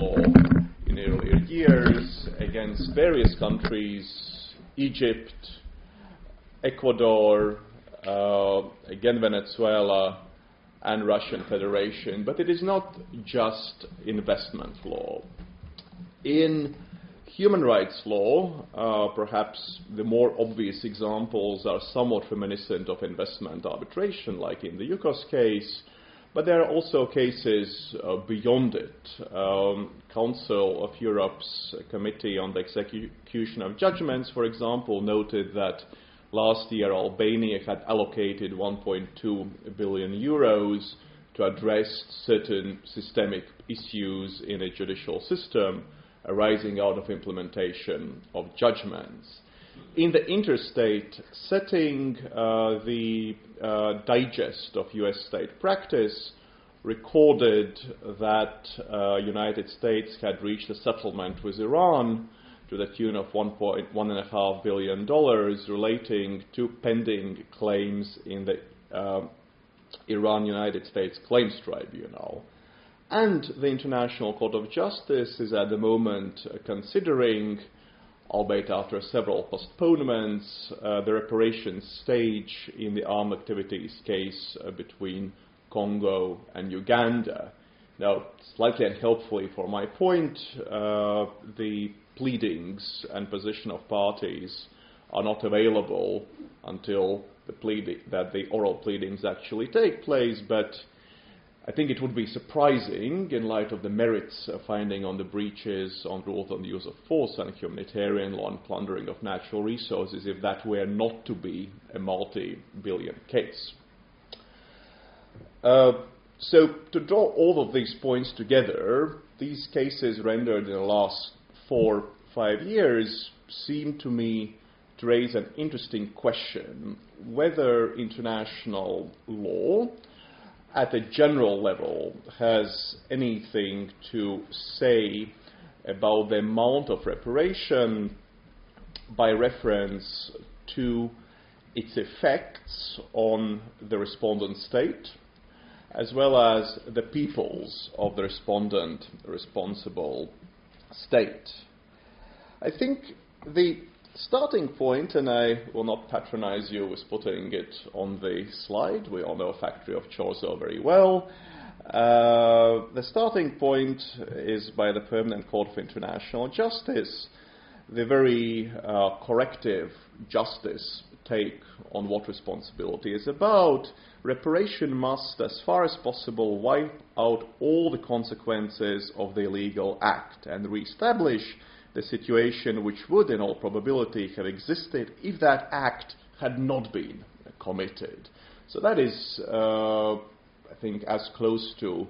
law in earlier years against various countries, Egypt, Ecuador, uh, again Venezuela, and Russian Federation. But it is not just investment law. In human rights law, uh, perhaps the more obvious examples are somewhat reminiscent of investment arbitration, like in the Yukos case, but there are also cases uh, beyond it. Um, Council of Europe's Committee on the Execution of Judgments, for example, noted that last year Albania had allocated 1.2 billion euros to address certain systemic issues in a judicial system arising out of implementation of judgments. In the interstate setting, uh, the uh, digest of U.S. state practice recorded that uh, United States had reached a settlement with Iran to the tune of $1.5 billion relating to pending claims in the uh, Iran United States Claims Tribunal. And the International Court of Justice is at the moment considering, albeit after several postponements, uh, the reparations stage in the armed activities case uh, between Congo and Uganda. Now, slightly unhelpfully for my point, uh, the pleadings and position of parties are not available until the that the oral pleadings actually take place, but I think it would be surprising, in light of the merits of finding on the breaches on rules on the use of force and humanitarian law and plundering of natural resources, if that were not to be a multi billion case. Uh, so, to draw all of these points together, these cases rendered in the last four, five years seem to me to raise an interesting question whether international law at a general level has anything to say about the amount of reparation by reference to its effects on the respondent state, as well as the peoples of the respondent responsible state. I think the starting point, and I will not patronize you with putting it on the slide. We all know Factory of Chorzow very well. Uh, the starting point is by the Permanent Court of International Justice, the very uh, corrective justice take on what responsibility is about. Reparation must, as far as possible, wipe out all the consequences of the illegal act and re-establish the situation which would, in all probability, have existed if that act had not been committed. So that is, uh, I think, as close to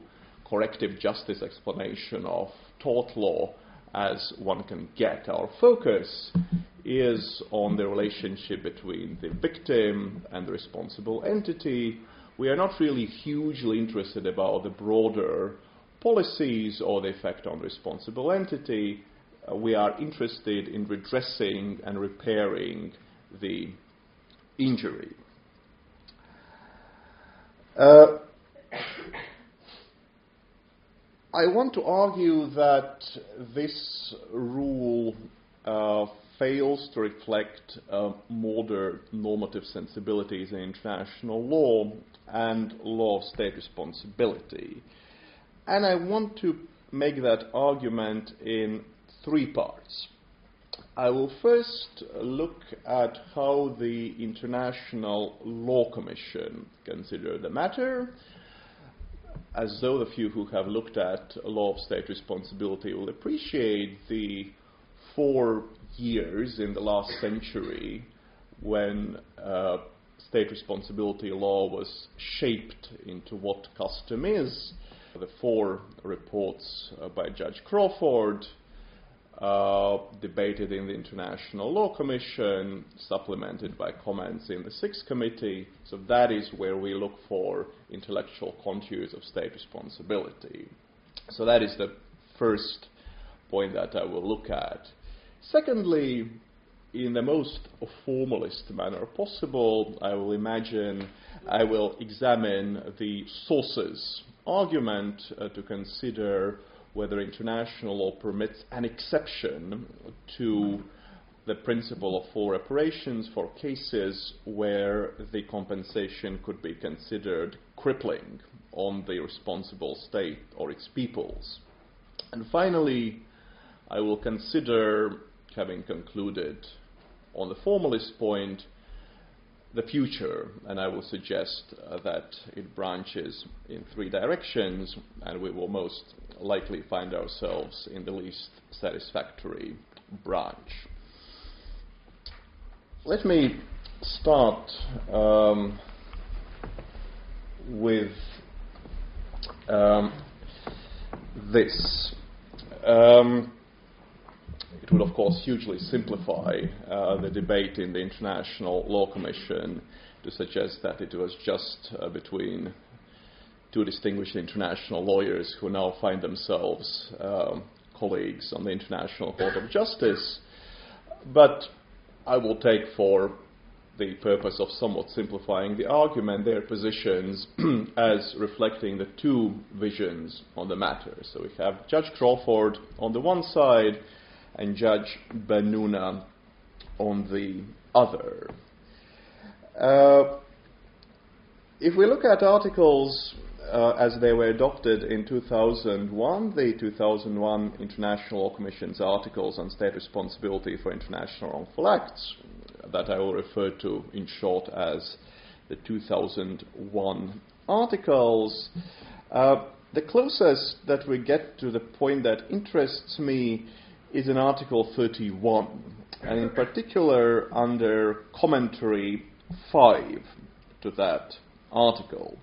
corrective justice explanation of tort law as one can get. Our focus is on the relationship between the victim and the responsible entity. We are not really hugely interested about the broader policies or the effect on the responsible entity we are interested in redressing and repairing the injury. Uh, I want to argue that this rule uh, fails to reflect uh, modern normative sensibilities in international law and law of state responsibility. And I want to make that argument in three parts. I will first look at how the International Law Commission considered the matter, as though the few who have looked at law of state responsibility will appreciate the four years in the last century when uh, state responsibility law was shaped into what custom is. The four reports uh, by Judge Crawford, uh, debated in the International Law Commission, supplemented by comments in the Sixth Committee. So that is where we look for intellectual contours of state responsibility. So that is the first point that I will look at. Secondly, in the most formalist manner possible, I will imagine I will examine the sources argument uh, to consider whether international law permits an exception to the principle of full reparations for cases where the compensation could be considered crippling on the responsible state or its peoples. And finally, I will consider, having concluded on the formalist point, the future, and I will suggest uh, that it branches in three directions, and we will most likely find ourselves in the least satisfactory branch. Let me start um, with um, this. Um, it would, of course, hugely simplify uh, the debate in the International Law Commission to suggest that it was just uh, between two distinguished international lawyers who now find themselves um, colleagues on the International Court of Justice. But I will take for the purpose of somewhat simplifying the argument their positions as reflecting the two visions on the matter. So we have Judge Crawford on the one side and Judge Bennouna on the other. Uh, if we look at articles uh, as they were adopted in 2001, the 2001 International Law Commission's articles on state responsibility for international wrongful acts, that I will refer to in short as the 2001 articles. Uh, the closest that we get to the point that interests me is in Article 31, and in particular under Commentary 5 to that article.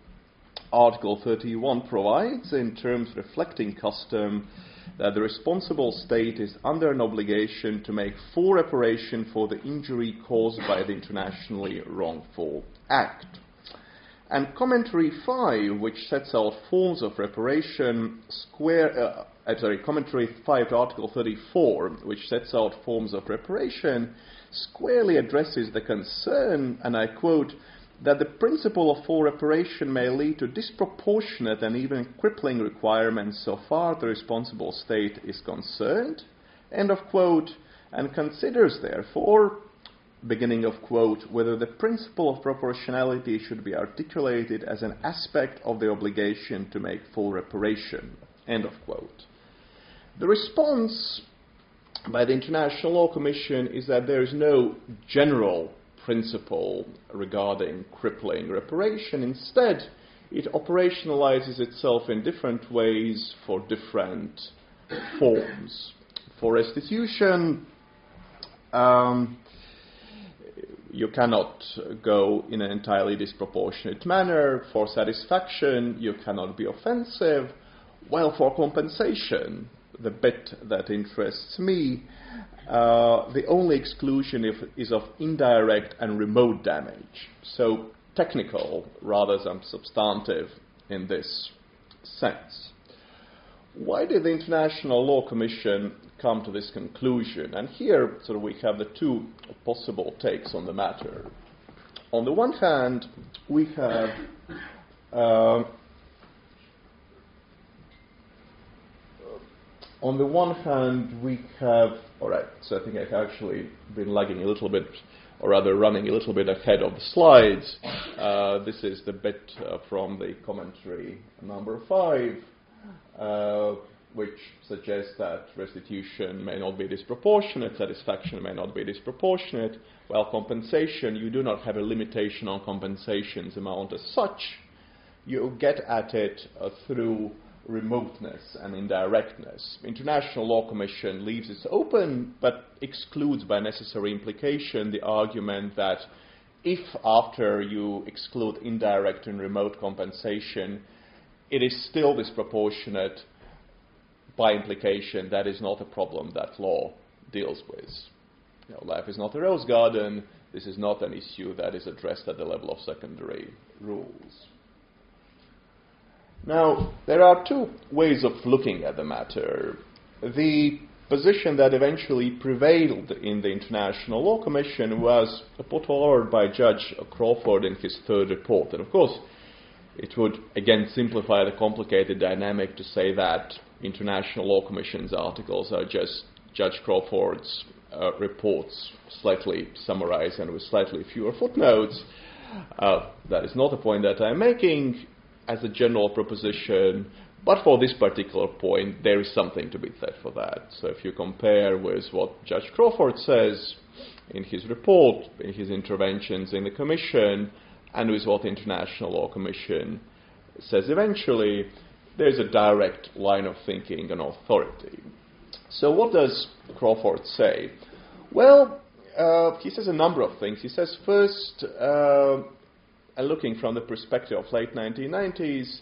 Article 31 provides, in terms reflecting custom, that the responsible state is under an obligation to make full reparation for the injury caused by the internationally wrongful act. And Commentary 5, which sets out forms of reparation, square, uh, I'm sorry, Commentary 5 to Article 34, which sets out forms of reparation, squarely addresses the concern, and I quote, that the principle of full reparation may lead to disproportionate and even crippling requirements so far the responsible state is concerned, end of quote, and considers therefore, beginning of quote, whether the principle of proportionality should be articulated as an aspect of the obligation to make full reparation, end of quote. The response by the International Law Commission is that there is no general principle regarding crippling reparation. Instead, it operationalizes itself in different ways for different forms. For restitution, um, you cannot go in an entirely disproportionate manner. For satisfaction, you cannot be offensive. While for compensation, the bit that interests me, uh, the only exclusion if, is of indirect and remote damage. So technical rather than substantive in this sense. Why did the International Law Commission come to this conclusion? And here, sort of, we have the two possible takes on the matter. On the one hand, we have uh, on the one hand, we have, all right, so I think I've actually been lagging a little bit, or rather running a little bit ahead of the slides. Uh, this is the bit uh, from the commentary number five, uh, which suggests that restitution may not be disproportionate, satisfaction may not be disproportionate, while compensation, you do not have a limitation on compensation's amount as such. You get at it uh, through remoteness and indirectness. International Law Commission leaves it open but excludes by necessary implication the argument that if after you exclude indirect and remote compensation, it is still disproportionate, by implication, that is not a problem that law deals with. You know, life is not a rose garden. This is not an issue that is addressed at the level of secondary rules. Now, there are two ways of looking at the matter. The position that eventually prevailed in the International Law Commission was put forward by Judge Crawford in his third report. And of course, it would again simplify the complicated dynamic to say that International Law Commission's articles are just Judge Crawford's uh, reports, slightly summarized and with slightly fewer footnotes. Uh, that is not a point that I'm making as a general proposition, but for this particular point, there is something to be said for that. So if you compare with what Judge Crawford says in his report, in his interventions in the Commission, and with what the International Law Commission says eventually, there's a direct line of thinking and authority. So, what does Crawford say? Well, uh, he says a number of things. He says, first, uh, and looking from the perspective of late 1990s,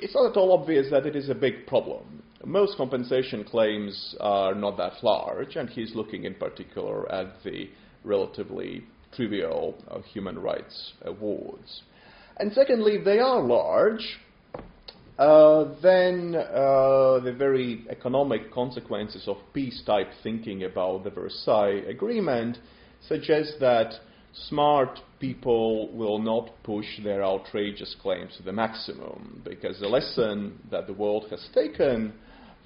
it's not at all obvious that it is a big problem. Most compensation claims are not that large, and he's looking in particular at the relatively trivial uh, human rights awards. And secondly, if they are large, uh, then uh, the very economic consequences of peace type thinking about the Versailles Agreement suggest that smart people will not push their outrageous claims to the maximum because the lesson that the world has taken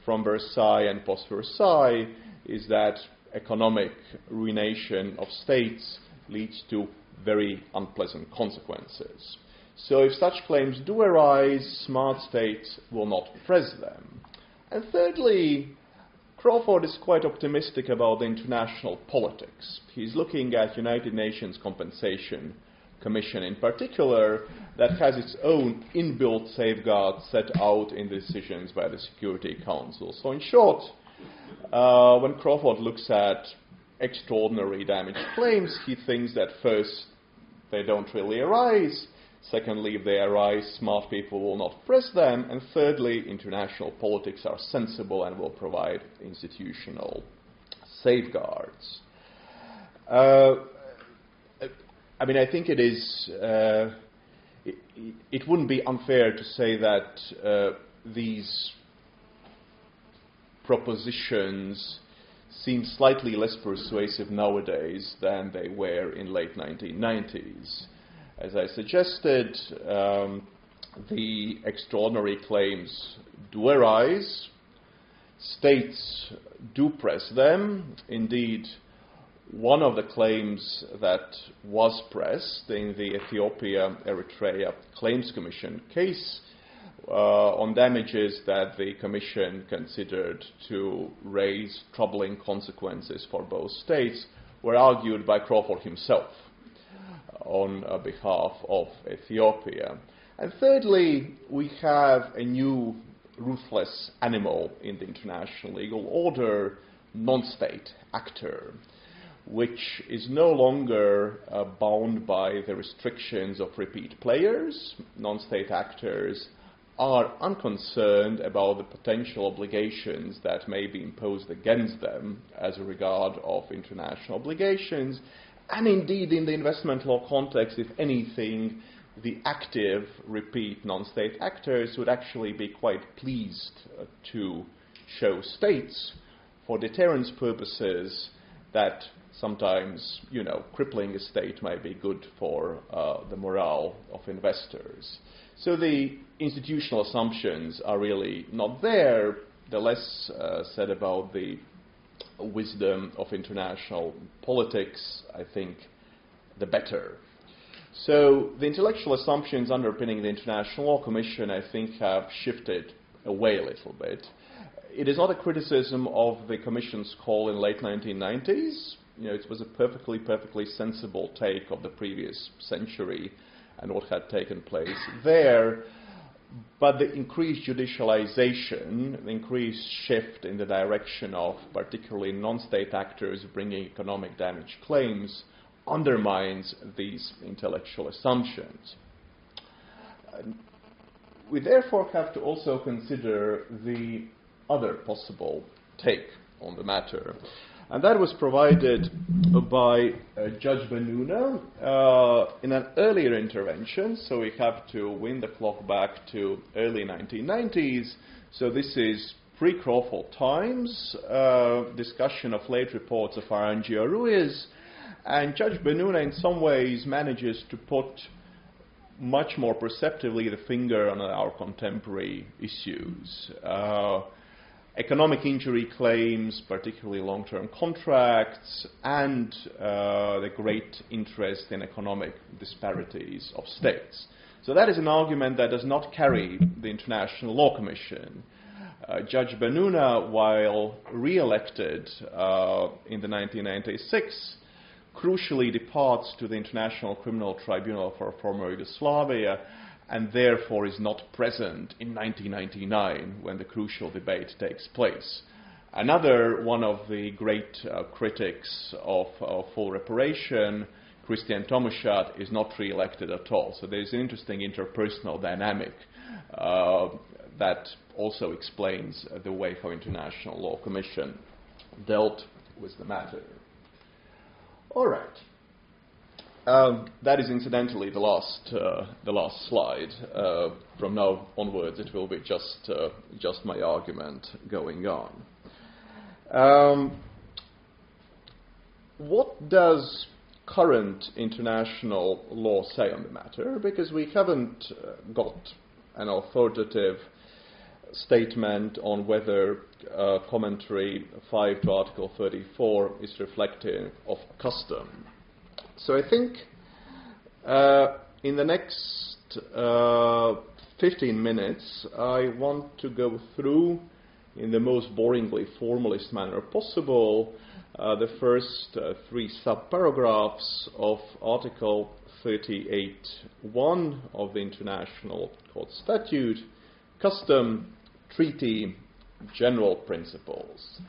from Versailles and post Versailles is that economic ruination of states leads to very unpleasant consequences. So if such claims do arise, smart states will not press them. And thirdly, Crawford is quite optimistic about the international politics. He's looking at United Nations Compensation Commission in particular that has its own inbuilt safeguards set out in decisions by the Security Council. So in short, uh, when Crawford looks at extraordinary damage claims, he thinks that first, they don't really arise, Secondly, if they arise, smart people will not press them. And thirdly, international politics are sensible and will provide institutional safeguards. Uh, I mean, I think it is. Uh, it, it, wouldn't be unfair to say that uh, these propositions seem slightly less persuasive nowadays than they were in late 1990s. As I suggested, um, the extraordinary claims do arise. States do press them. Indeed, one of the claims that was pressed in the Ethiopia Eritrea Claims Commission case uh, on damages that the Commission considered to raise troubling consequences for both states were argued by Crawford himself on uh, behalf of Ethiopia. And thirdly, we have a new ruthless animal in the international legal order, non state actor, which is no longer uh, bound by the restrictions of repeat players. Non state actors are unconcerned about the potential obligations that may be imposed against them as a regard of international obligations, and indeed, in the investment law context, if anything, the active, repeat, non state actors would actually be quite pleased uh, to show states, for deterrence purposes, that sometimes, you know, crippling a state might be good for uh, the morale of investors. So the institutional assumptions are really not there. The less uh, said about the wisdom of international politics, I think, the better. So the intellectual assumptions underpinning the International Law Commission, I think, have shifted away a little bit. It is not a criticism of the Commission's call in late 1990s. You know, it was a perfectly, perfectly sensible take of the previous century and what had taken place there. But the increased judicialization, the increased shift in the direction of particularly non state actors bringing economic damage claims, undermines these intellectual assumptions. We therefore have to also consider the other possible take on the matter. And that was provided by uh, Judge Bennouna uh, in an earlier intervention, so we have to win the clock back to early 1990s. So this is pre-Crawford times, uh, discussion of late reports of Arangio-Ruiz, and Judge Bennouna in some ways manages to put much more perceptively the finger on our contemporary issues. Uh, economic injury claims, particularly long term contracts, and uh, the great interest in economic disparities of states. So, that is an argument that does not carry the International Law Commission. Uh, Judge Bennouna, while re elected uh, in the 1996, crucially departs to the International Criminal Tribunal for former Yugoslavia and therefore is not present in 1999 when the crucial debate takes place. Another one of the great uh, critics of full reparation, Christian Tomuschat, is not re elected at all. So there's an interesting interpersonal dynamic uh, that also explains the way how International Law Commission dealt with the matter. All right. Um, that is incidentally the last uh, the last slide. Uh, from now onwards, it will be just uh, just my argument going on. Um, what does current international law say on the matter? Because we haven't uh, got an authoritative statement on whether uh, commentary 5 to Article 34 is reflective of custom. So I think uh, in the next uh, 15 minutes, I want to go through, in the most boringly formalist manner possible, uh, the first uh, three subparagraphs of Article 38.1 of the International Court Statute, custom, treaty, general principles.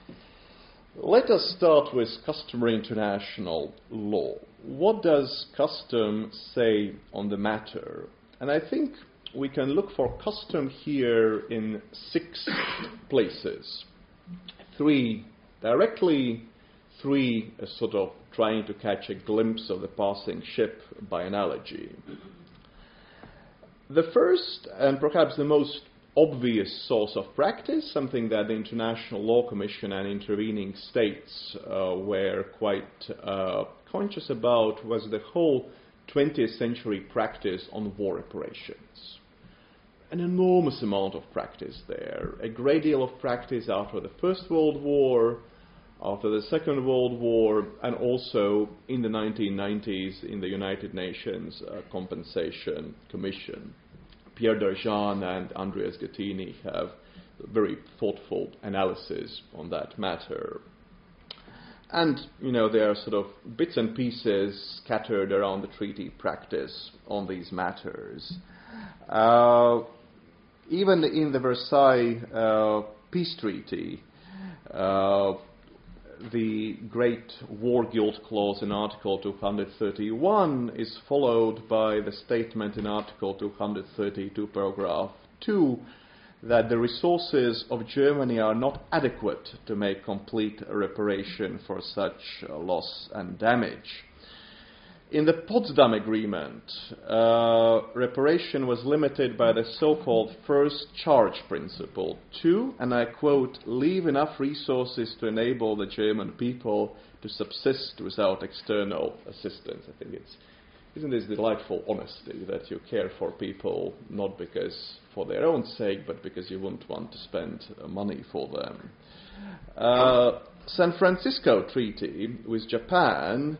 Let us start with customary international law. What does custom say on the matter? And I think we can look for custom here in six places. Three directly, three sort of trying to catch a glimpse of the passing ship by analogy. The first, and perhaps the most obvious source of practice, something that the International Law Commission and intervening states uh, were quite uh, conscious about, was the whole 20th century practice on war reparations. An enormous amount of practice there, a great deal of practice after the First World War, after the Second World War, and also in the 1990s in the United Nations uh, Compensation Commission. Pierre d'Argent and Andreas Gattini have very thoughtful analysis on that matter. And, you know, there are sort of bits and pieces scattered around the treaty practice on these matters. Uh, even in the Versailles uh, Peace Treaty, uh, the great war guilt clause in Article 231 is followed by the statement in Article 232, paragraph 2, that the resources of Germany are not adequate to make complete reparation for such loss and damage. In the Potsdam Agreement, uh, reparation was limited by the so called first charge principle to, and I quote, leave enough resources to enable the German people to subsist without external assistance. I think it's, isn't this delightful honesty that you care for people not because for their own sake, but because you wouldn't want to spend uh, money for them? Uh, San Francisco Treaty with Japan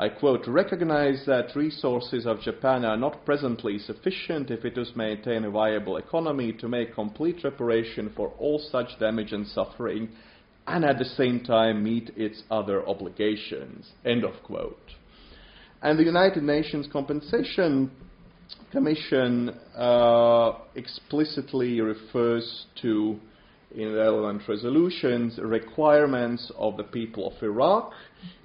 I quote, recognize that resources of Japan are not presently sufficient if it is maintain a viable economy to make complete reparation for all such damage and suffering and at the same time meet its other obligations. End of quote. And the United Nations Compensation Commission uh, explicitly refers to in relevant resolutions requirements of the people of Iraq,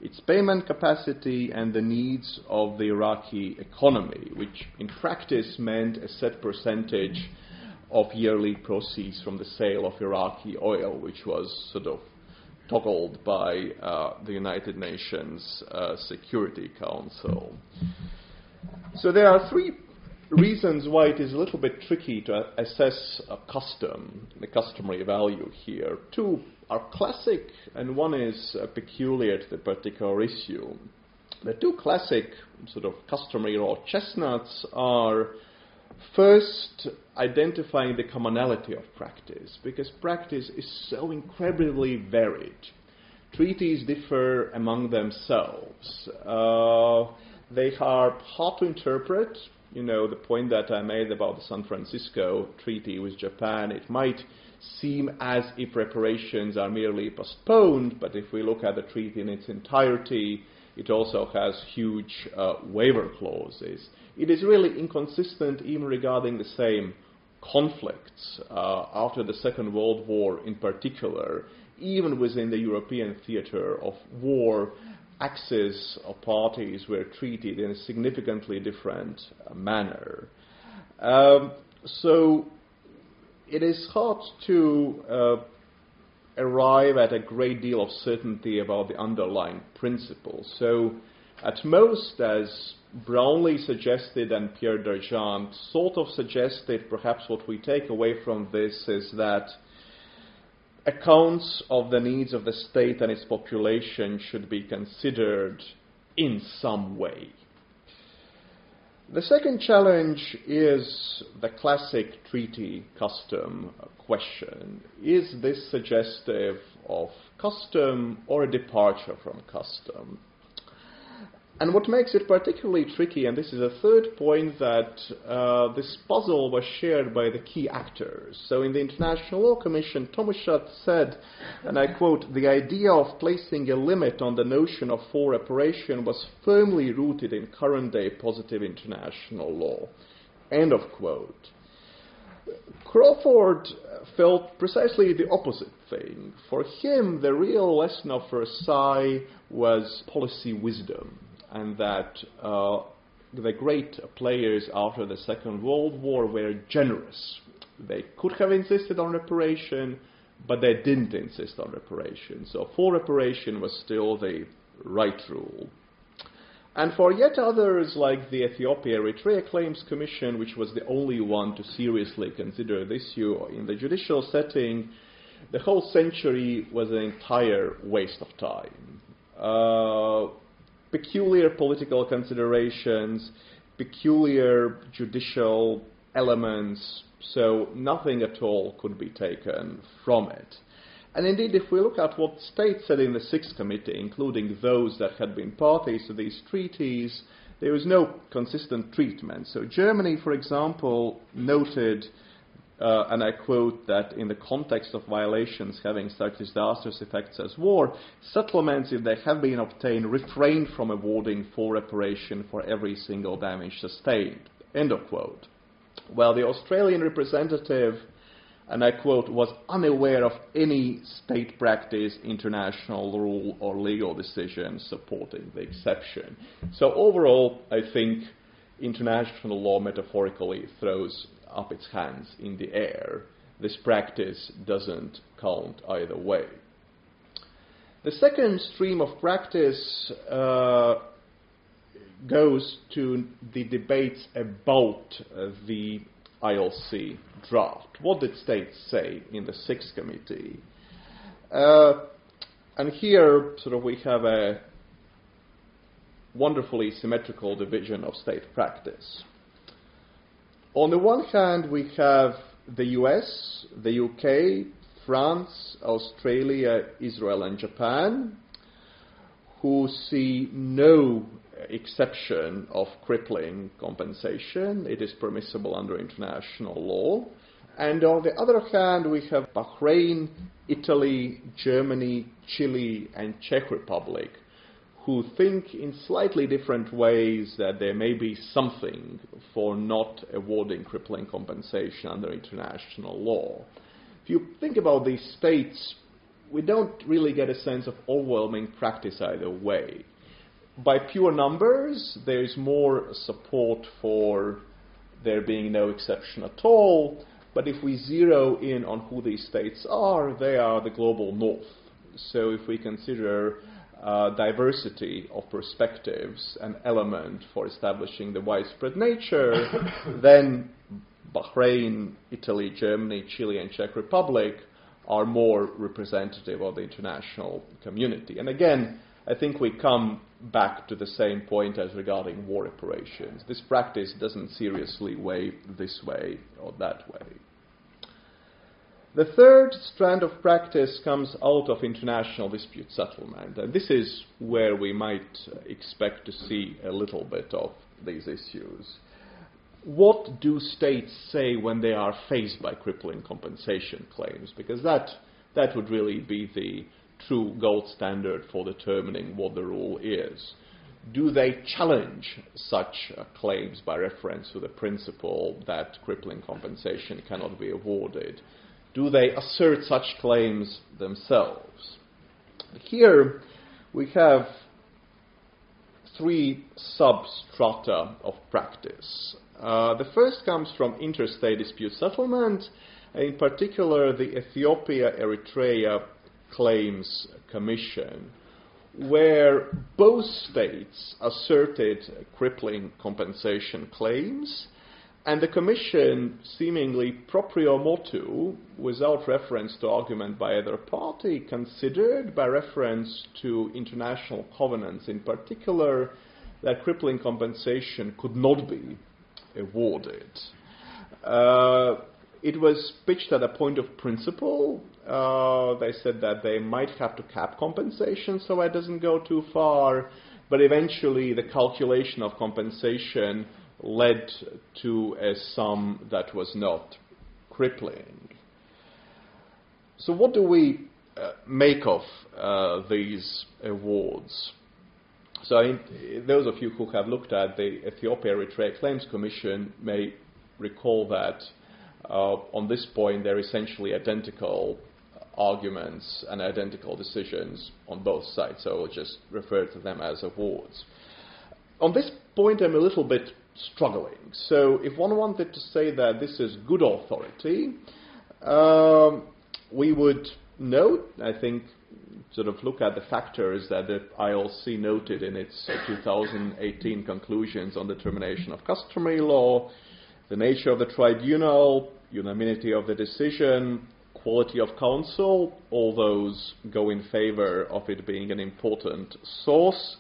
its payment capacity, and the needs of the Iraqi economy, which in practice meant a set percentage of yearly proceeds from the sale of Iraqi oil, which was sort of toggled by uh, the United Nations uh, Security Council. So there are three reasons why it is a little bit tricky to assess a custom, the customary value here. Two are classic, and one is uh, peculiar to the particular issue. The two classic sort of customary raw chestnuts are First, identifying the commonality of practice, because practice is so incredibly varied. Treaties differ among themselves. Uh, they are hard to interpret. You know, the point that I made about the San Francisco Treaty with Japan, it might seem as if reparations are merely postponed, but if we look at the treaty in its entirety, it also has huge uh, waiver clauses. It is really inconsistent even regarding the same conflicts uh, after the Second World War in particular, even within the European theater of war, axes of parties were treated in a significantly different uh, manner. Um, so it is hard to uh, arrive at a great deal of certainty about the underlying principles. So, at most, as Brownlie suggested and Pierre d'Argent sort of suggested, perhaps what we take away from this is that accounts of the needs of the state and its population should be considered in some way. The second challenge is the classic treaty custom question. Is this suggestive of custom or a departure from custom? And what makes it particularly tricky, and this is a third point, that uh, this puzzle was shared by the key actors. So in the International Law Commission, Schacht said, and I quote, the idea of placing a limit on the notion of full reparation was firmly rooted in current day positive international law. End of quote. Crawford felt precisely the opposite thing. For him, the real lesson of Versailles was policy wisdom and that uh, the great players after the Second World War were generous. They could have insisted on reparation, but they didn't insist on reparation. So full reparation was still the right rule. And for yet others, like the Ethiopia Eritrea Claims Commission, which was the only one to seriously consider this issue in the judicial setting, the whole century was an entire waste of time. Uh, peculiar political considerations, peculiar judicial elements, so nothing at all could be taken from it. And indeed, if we look at what states said in the Sixth Committee, including those that had been parties to these treaties, there was no consistent treatment. So Germany, for example, noted uh, and I quote that in the context of violations having such disastrous effects as war, settlements, if they have been obtained, refrain from awarding full reparation for every single damage sustained. End of quote. Well, the Australian representative, and I quote, was unaware of any state practice, international rule, or legal decision supporting the exception. So overall, I think international law metaphorically throws up its hands in the air. This practice doesn't count either way. The second stream of practice uh, goes to the debates about uh, the ILC draft. What did states say in the Sixth Committee? Uh, and here, sort of, we have a wonderfully symmetrical division of state practice. On the one hand, we have the US, the UK, France, Australia, Israel, and Japan, who see no exception of crippling compensation. It is permissible under international law. And on the other hand, we have Bahrain, Italy, Germany, Chile, and Czech Republic, who think in slightly different ways that there may be something for not awarding crippling compensation under international law. If you think about these states, we don't really get a sense of overwhelming practice either way. By pure numbers, there is more support for there being no exception at all, but if we zero in on who these states are, they are the global north. So if we consider uh, diversity of perspectives an element for establishing the widespread nature, then Bahrain, Italy, Germany, Chile, and Czech Republic are more representative of the international community. And again, I think we come back to the same point as regarding war reparations. This practice doesn't seriously weigh this way or that way. The third strand of practice comes out of international dispute settlement, and this is where we might expect to see a little bit of these issues. What do states say when they are faced by crippling compensation claims? Because that, that would really be the true gold standard for determining what the rule is. Do they challenge such uh, claims by reference to the principle that crippling compensation cannot be awarded? Do they assert such claims themselves? Here we have three substrata of practice. Uh, the first comes from interstate dispute settlement, in particular the Ethiopia Eritrea Claims Commission, where both states asserted crippling compensation claims, and the Commission, seemingly proprio motu, without reference to argument by either party, considered, by reference to international covenants in particular, that crippling compensation could not be awarded. Uh, it was pitched at a point of principle. Uh, they said that they might have to cap compensation so it doesn't go too far, but eventually the calculation of compensation led to a sum that was not crippling. So, what do we uh, make of uh, these awards? So, I, those of you who have looked at the Ethiopia Eritrea Claims Commission may recall that uh, on this point they're essentially identical arguments and identical decisions on both sides. So, I'll just refer to them as awards. On this point, I'm a little bit struggling. So, if one wanted to say that this is good authority, um, we would note, I think, sort of look at the factors that the ILC noted in its 2018 conclusions on the termination of customary law, the nature of the tribunal, unanimity of the decision, quality of counsel, all those go in favor of it being an important source.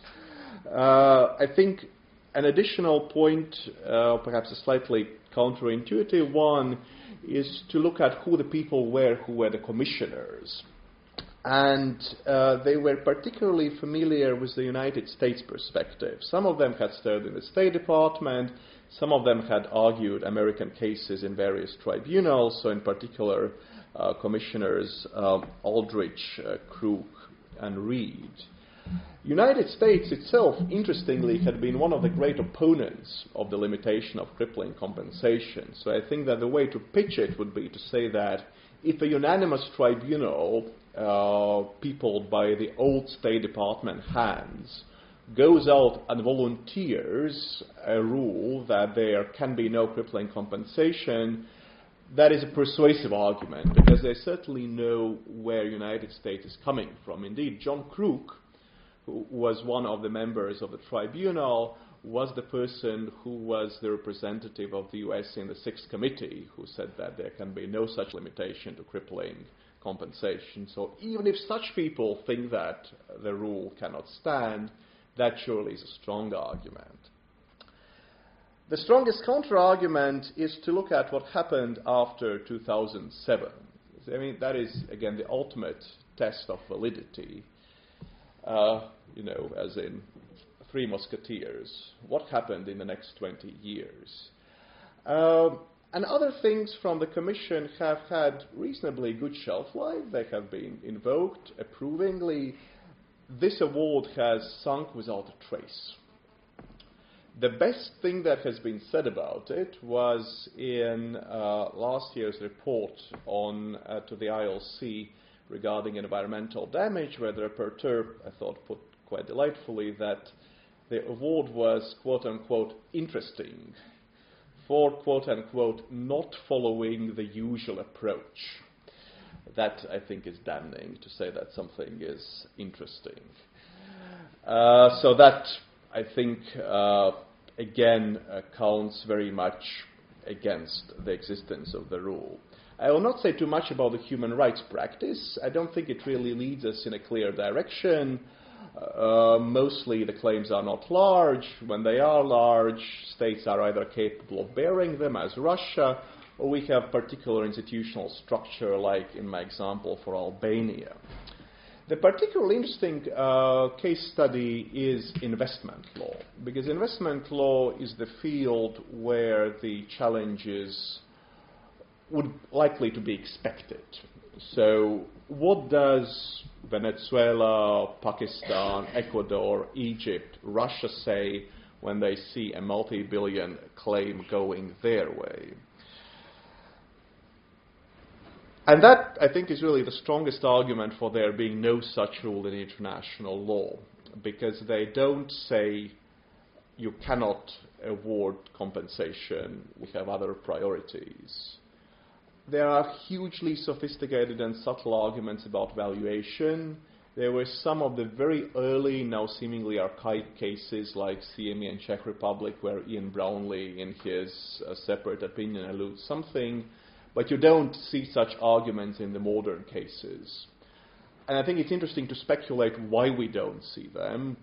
Uh, I think an additional point, uh, perhaps a slightly counterintuitive one, is to look at who the people were who were the commissioners. And uh, they were particularly familiar with the United States perspective. Some of them had served in the State Department, some of them had argued American cases in various tribunals, so in particular, uh, Commissioners um, Aldrich, uh, Crook, and Reed. United States itself, interestingly, had been one of the great opponents of the limitation of crippling compensation. So I think that the way to pitch it would be to say that if a unanimous tribunal, uh, peopled by the old State Department hands, goes out and volunteers a rule that there can be no crippling compensation, that is a persuasive argument because they certainly know where United States is coming from. Indeed, John Crook who was one of the members of the tribunal, was the person who was the representative of the US in the Sixth Committee, who said that there can be no such limitation to crippling compensation. So even if such people think that the rule cannot stand, that surely is a strong argument. The strongest counter argument is to look at what happened after 2007. I mean, that is, again, the ultimate test of validity uh, you know, as in Three Musketeers. What happened in the next 20 years? Um, and other things from the Commission have had reasonably good shelf life. They have been invoked approvingly. This award has sunk without a trace. The best thing that has been said about it was in uh, last year's report on uh, to the ILC regarding environmental damage, where the rapporteur, I thought, put quite delightfully that the award was quote unquote interesting for quote unquote not following the usual approach. That I think is damning to say that something is interesting. Uh, so that I think uh, again uh, counts very much against the existence of the rule. I will not say too much about the human rights practice. I don't think it really leads us in a clear direction. Uh, mostly the claims are not large. When they are large, states are either capable of bearing them, as Russia, or we have particular institutional structure, like in my example for Albania. The particularly interesting uh, case study is investment law, because investment law is the field where the challenges would likely to be expected. So, what does Venezuela, Pakistan, Ecuador, Egypt, Russia say when they see a multi billion claim going their way? And that, I think, is really the strongest argument for there being no such rule in international law, because they don't say you cannot award compensation, we have other priorities. There are hugely sophisticated and subtle arguments about valuation. There were some of the very early, now seemingly archaic cases like CME and Czech Republic, where Ian Brownlie, in his uh, separate opinion, alludes something but you don't see such arguments in the modern cases. And I think it's interesting to speculate why we don't see them.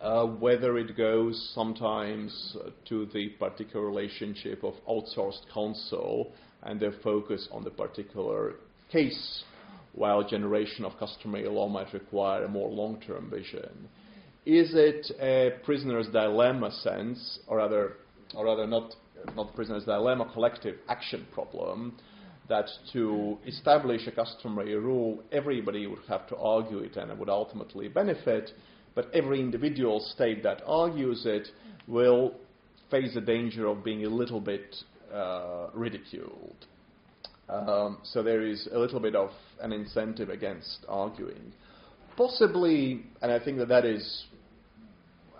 Uh, whether it goes sometimes uh, to the particular relationship of outsourced counsel and their focus on the particular case, while generation of customary law might require a more long term vision. Is it a prisoner's dilemma sense, or rather, or rather not not prisoner's dilemma, collective action problem, that to establish a customary rule, everybody would have to argue it and it would ultimately benefit, but every individual state that argues it will face the danger of being a little bit uh, ridiculed. Um, so there is a little bit of an incentive against arguing. Possibly, and I think that that is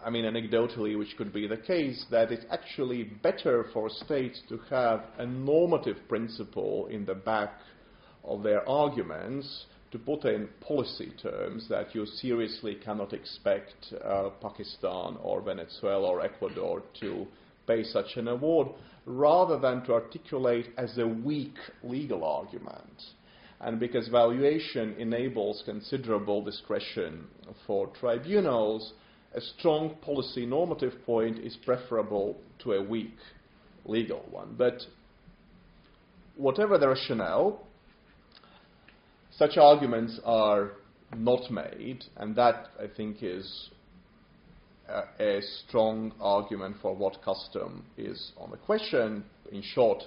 I mean, anecdotally, which could be the case, that it's actually better for states to have a normative principle in the back of their arguments to put in policy terms that you seriously cannot expect uh, Pakistan or Venezuela or Ecuador to pay such an award, rather than to articulate as a weak legal argument. And because valuation enables considerable discretion for tribunals, a strong policy normative point is preferable to a weak legal one. But whatever the rationale, such arguments are not made, and that I think is a, strong argument for what custom is on the question. In short,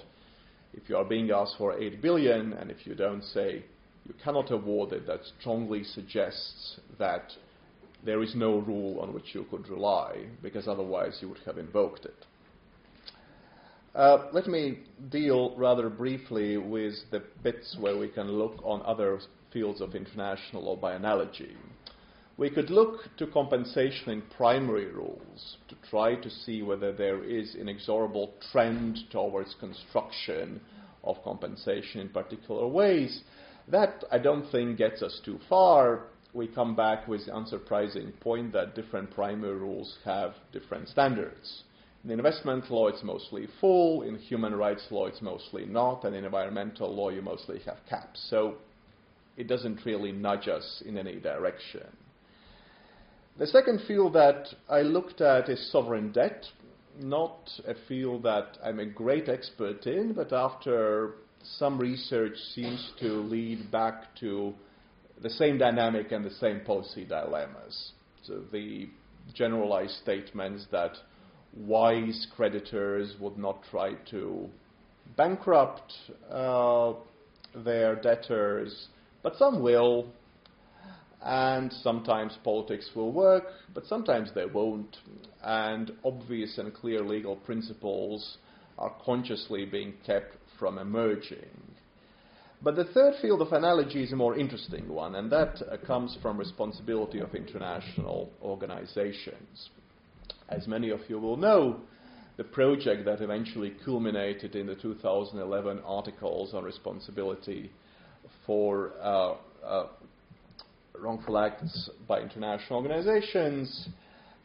if you are being asked for 8 billion and if you don't say you cannot award it, that strongly suggests that there is no rule on which you could rely, because otherwise you would have invoked it. Uh, let me deal rather briefly with the bits where we can look on other fields of international law by analogy. We could look to compensation in primary rules to try to see whether there is inexorable trend towards construction of compensation in particular ways. That I don't think gets us too far we come back with the unsurprising point that different primary rules have different standards. In investment law, it's mostly full. In human rights law, it's mostly not. And in environmental law, you mostly have caps. So it doesn't really nudge us in any direction. The second field that I looked at is sovereign debt. Not a field that I'm a great expert in, but after some research seems to lead back to the same dynamic and the same policy dilemmas. So the generalized statements that wise creditors would not try to bankrupt uh, their debtors, but some will, and sometimes politics will work, but sometimes they won't, and obvious and clear legal principles are consciously being kept from emerging. But the third field of analogy is a more interesting one, and that uh, comes from responsibility of international organizations. As many of you will know, the project that eventually culminated in the 2011 articles on responsibility for uh, uh, wrongful acts by international organizations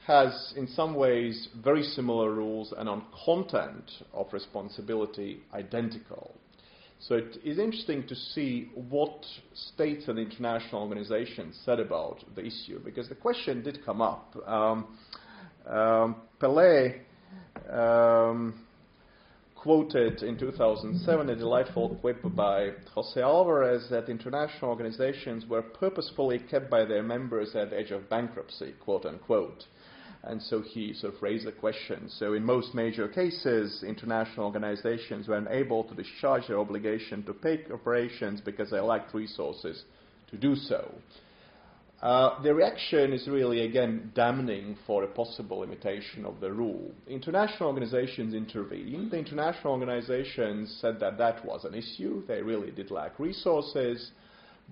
has, in some ways, very similar rules and on content of responsibility identical. So it is interesting to see what states and international organizations said about the issue, because the question did come up. Um, um, Pellet um, quoted in 2007 a delightful quip by Jose Alvarez that international organizations were purposefully kept by their members at the edge of bankruptcy, quote unquote. And so he sort of raised the question. So, in most major cases, international organizations were unable to discharge their obligation to pay corporations because they lacked resources to do so. Uh, the reaction is really, again, damning for a possible imitation of the rule. International organizations intervened. The international organizations said that that was an issue. They really did lack resources.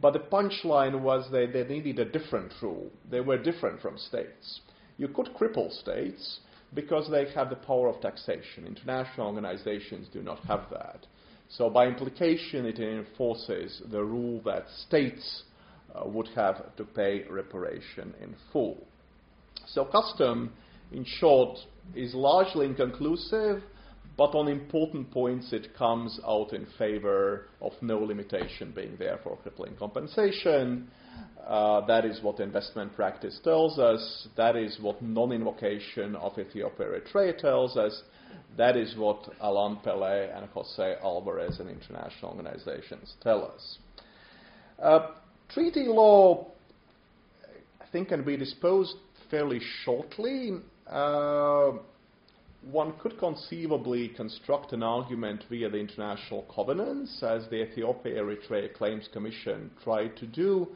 But the punchline was that they needed a different rule. They were different from states. You could cripple states because they have the power of taxation. International organizations do not have that. So, by implication, it enforces the rule that states uh, would have to pay reparation in full. So, custom, in short, is largely inconclusive, but on important points it comes out in favor of no limitation being there for crippling compensation. Uh, that is what investment practice tells us. That is what non invocation of Ethiopia Eritrea tells us. That is what Alain Pellet and Jose Alvarez and international organizations tell us. Uh, treaty law, I think, can be disposed fairly shortly. Uh, one could conceivably construct an argument via the international covenants, as the Ethiopia Eritrea Claims Commission tried to do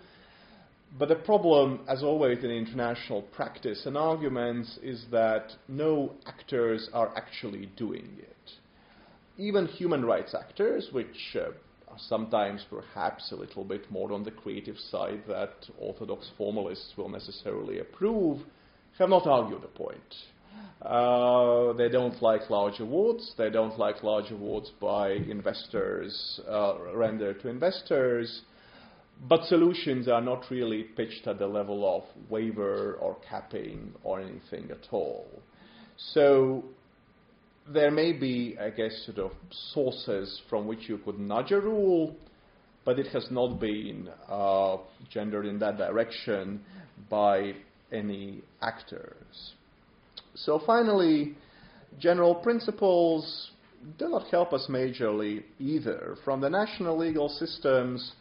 but the problem, as always in international practice and arguments, is that no actors are actually doing it. Even human rights actors, which uh, sometimes perhaps a little bit more on the creative side that orthodox formalists will necessarily approve, have not argued the point. Uh, they don't like large awards. They don't like large awards by investors uh, rendered to investors. But solutions are not really pitched at the level of waiver or capping or anything at all. So there may be, I guess, sort of sources from which you could nudge a rule, but it has not been uh, gendered in that direction by any actors. So finally, general principles do not help us majorly either. From the national legal systems,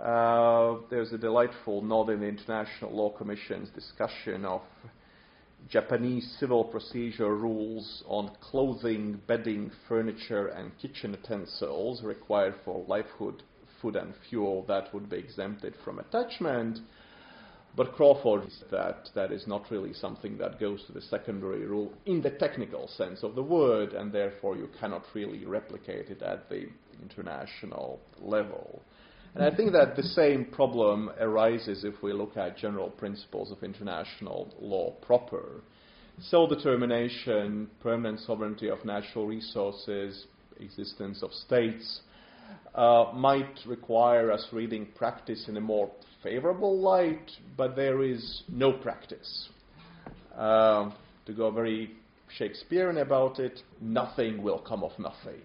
uh, there's a delightful nod in the International Law Commission's discussion of Japanese civil procedure rules on clothing, bedding, furniture, and kitchen utensils required for livelihood, food, and fuel that would be exempted from attachment. But Crawford said that that is not really something that goes to the secondary rule in the technical sense of the word, and therefore you cannot really replicate it at the international level. And I think that the same problem arises if we look at general principles of international law proper. Self determination, permanent sovereignty of natural resources, existence of states uh, might require us reading practice in a more favorable light, but there is no practice. Uh, to go very Shakespearean about it, nothing will come of nothing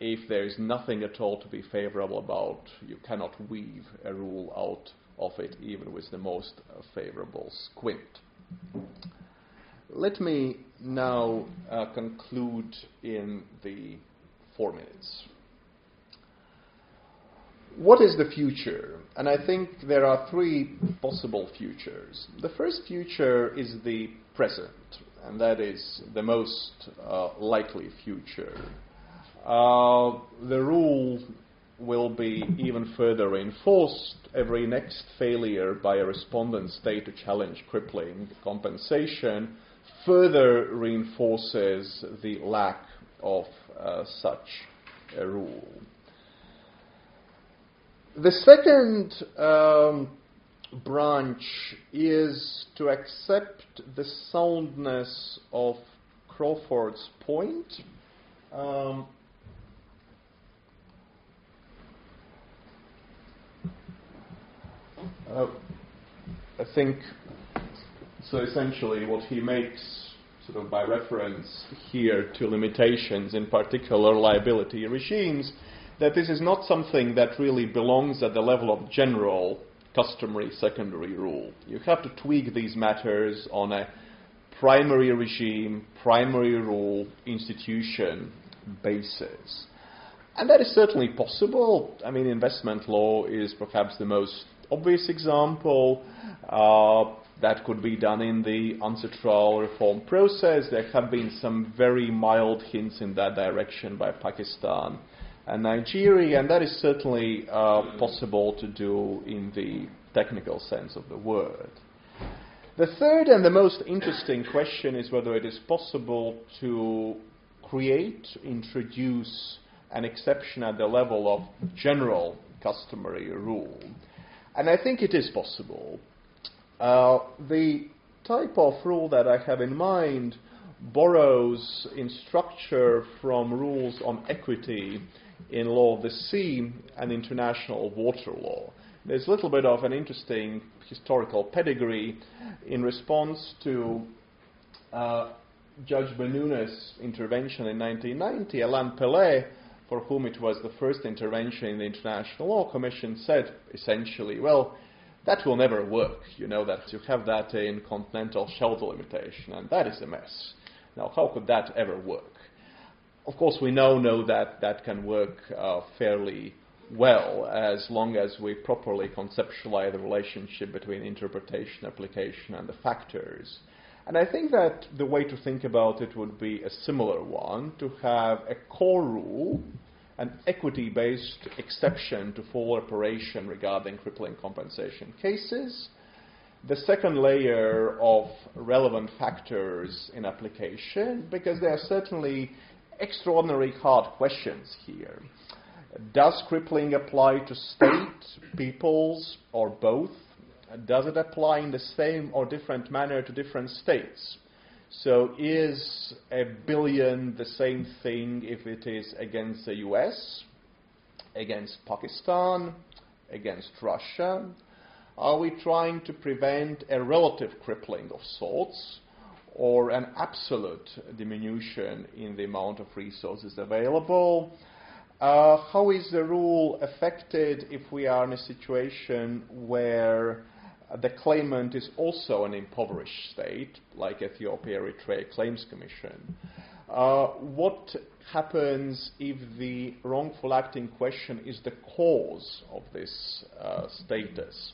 if there is nothing at all to be favorable about, you cannot weave a rule out of it, even with the most favorable squint. Let me now uh, conclude in the four minutes. What is the future? And I think there are three possible futures. The first future is the present, and that is the most uh, likely future. Uh, the rule will be even further reinforced. Every next failure by a respondent state to challenge crippling compensation further reinforces the lack of uh, such a rule. The second um, branch is to accept the soundness of Crawford's point. Um, Uh, I think so. Essentially, what he makes sort of by reference here to limitations, in particular liability regimes, that this is not something that really belongs at the level of general customary secondary rule. You have to tweak these matters on a primary regime, primary rule, institution basis. And that is certainly possible. I mean, investment law is perhaps the most obvious example. Uh, that could be done in the UNCITRAL reform process. There have been some very mild hints in that direction by Pakistan and Nigeria, and that is certainly uh, possible to do in the technical sense of the word. The third and the most interesting question is whether it is possible to create, introduce an exception at the level of general customary rule. And I think it is possible. Uh, the type of rule that I have in mind borrows in structure from rules on equity in law of the sea and international water law. There's a little bit of an interesting historical pedigree in response to uh, Judge Bennouna's intervention in 1990. Alain Pellet, for whom it was the first intervention in the International Law Commission, said essentially, well, that will never work. You know that you have that in continental shelf delimitation, and that is a mess. Now, how could that ever work? Of course, we now know that that can work uh, fairly well as long as we properly conceptualize the relationship between interpretation, application, and the factors. And I think that the way to think about it would be a similar one to have a core rule, an equity based exception to full reparation regarding crippling compensation cases. The second layer of relevant factors in application, because there are certainly extraordinary hard questions here. Does crippling apply to state, peoples, or both? Does it apply in the same or different manner to different states? So, is a billion the same thing if it is against the US, against Pakistan, against Russia? Are we trying to prevent a relative crippling of sorts? or an absolute diminution in the amount of resources available. Uh, how is the rule affected if we are in a situation where the claimant is also an impoverished state, like Ethiopia Eritrea Claims Commission? Uh, what happens if the wrongful act in question is the cause of this uh, status,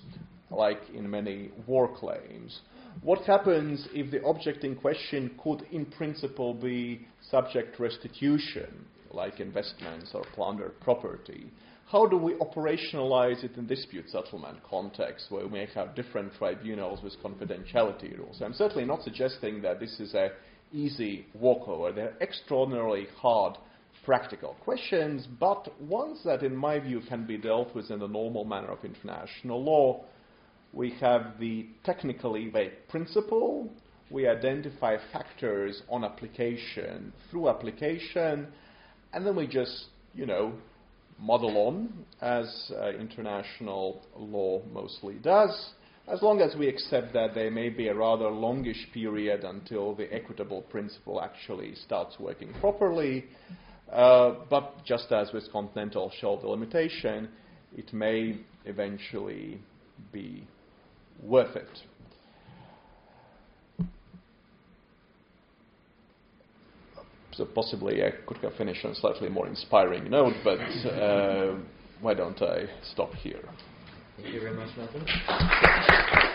like in many war claims? What happens if the object in question could, in principle, be subject to restitution, like investments or plundered property? How do we operationalize it in dispute settlement context, where we may have different tribunals with confidentiality rules? I'm certainly not suggesting that this is an easy walkover. They're extraordinarily hard practical questions, but ones that, in my view, can be dealt with in the normal manner of international law we have the technically vague principle. We identify factors on application through application, and then we just, you know, model on, as uh, international law mostly does, as long as we accept that there may be a rather longish period until the equitable principle actually starts working properly. Uh, but just as with continental shelf delimitation, it may eventually be worth it. So possibly I could have finished on a slightly more inspiring note, but uh, why don't I stop here? Thank you very much, Malcolm.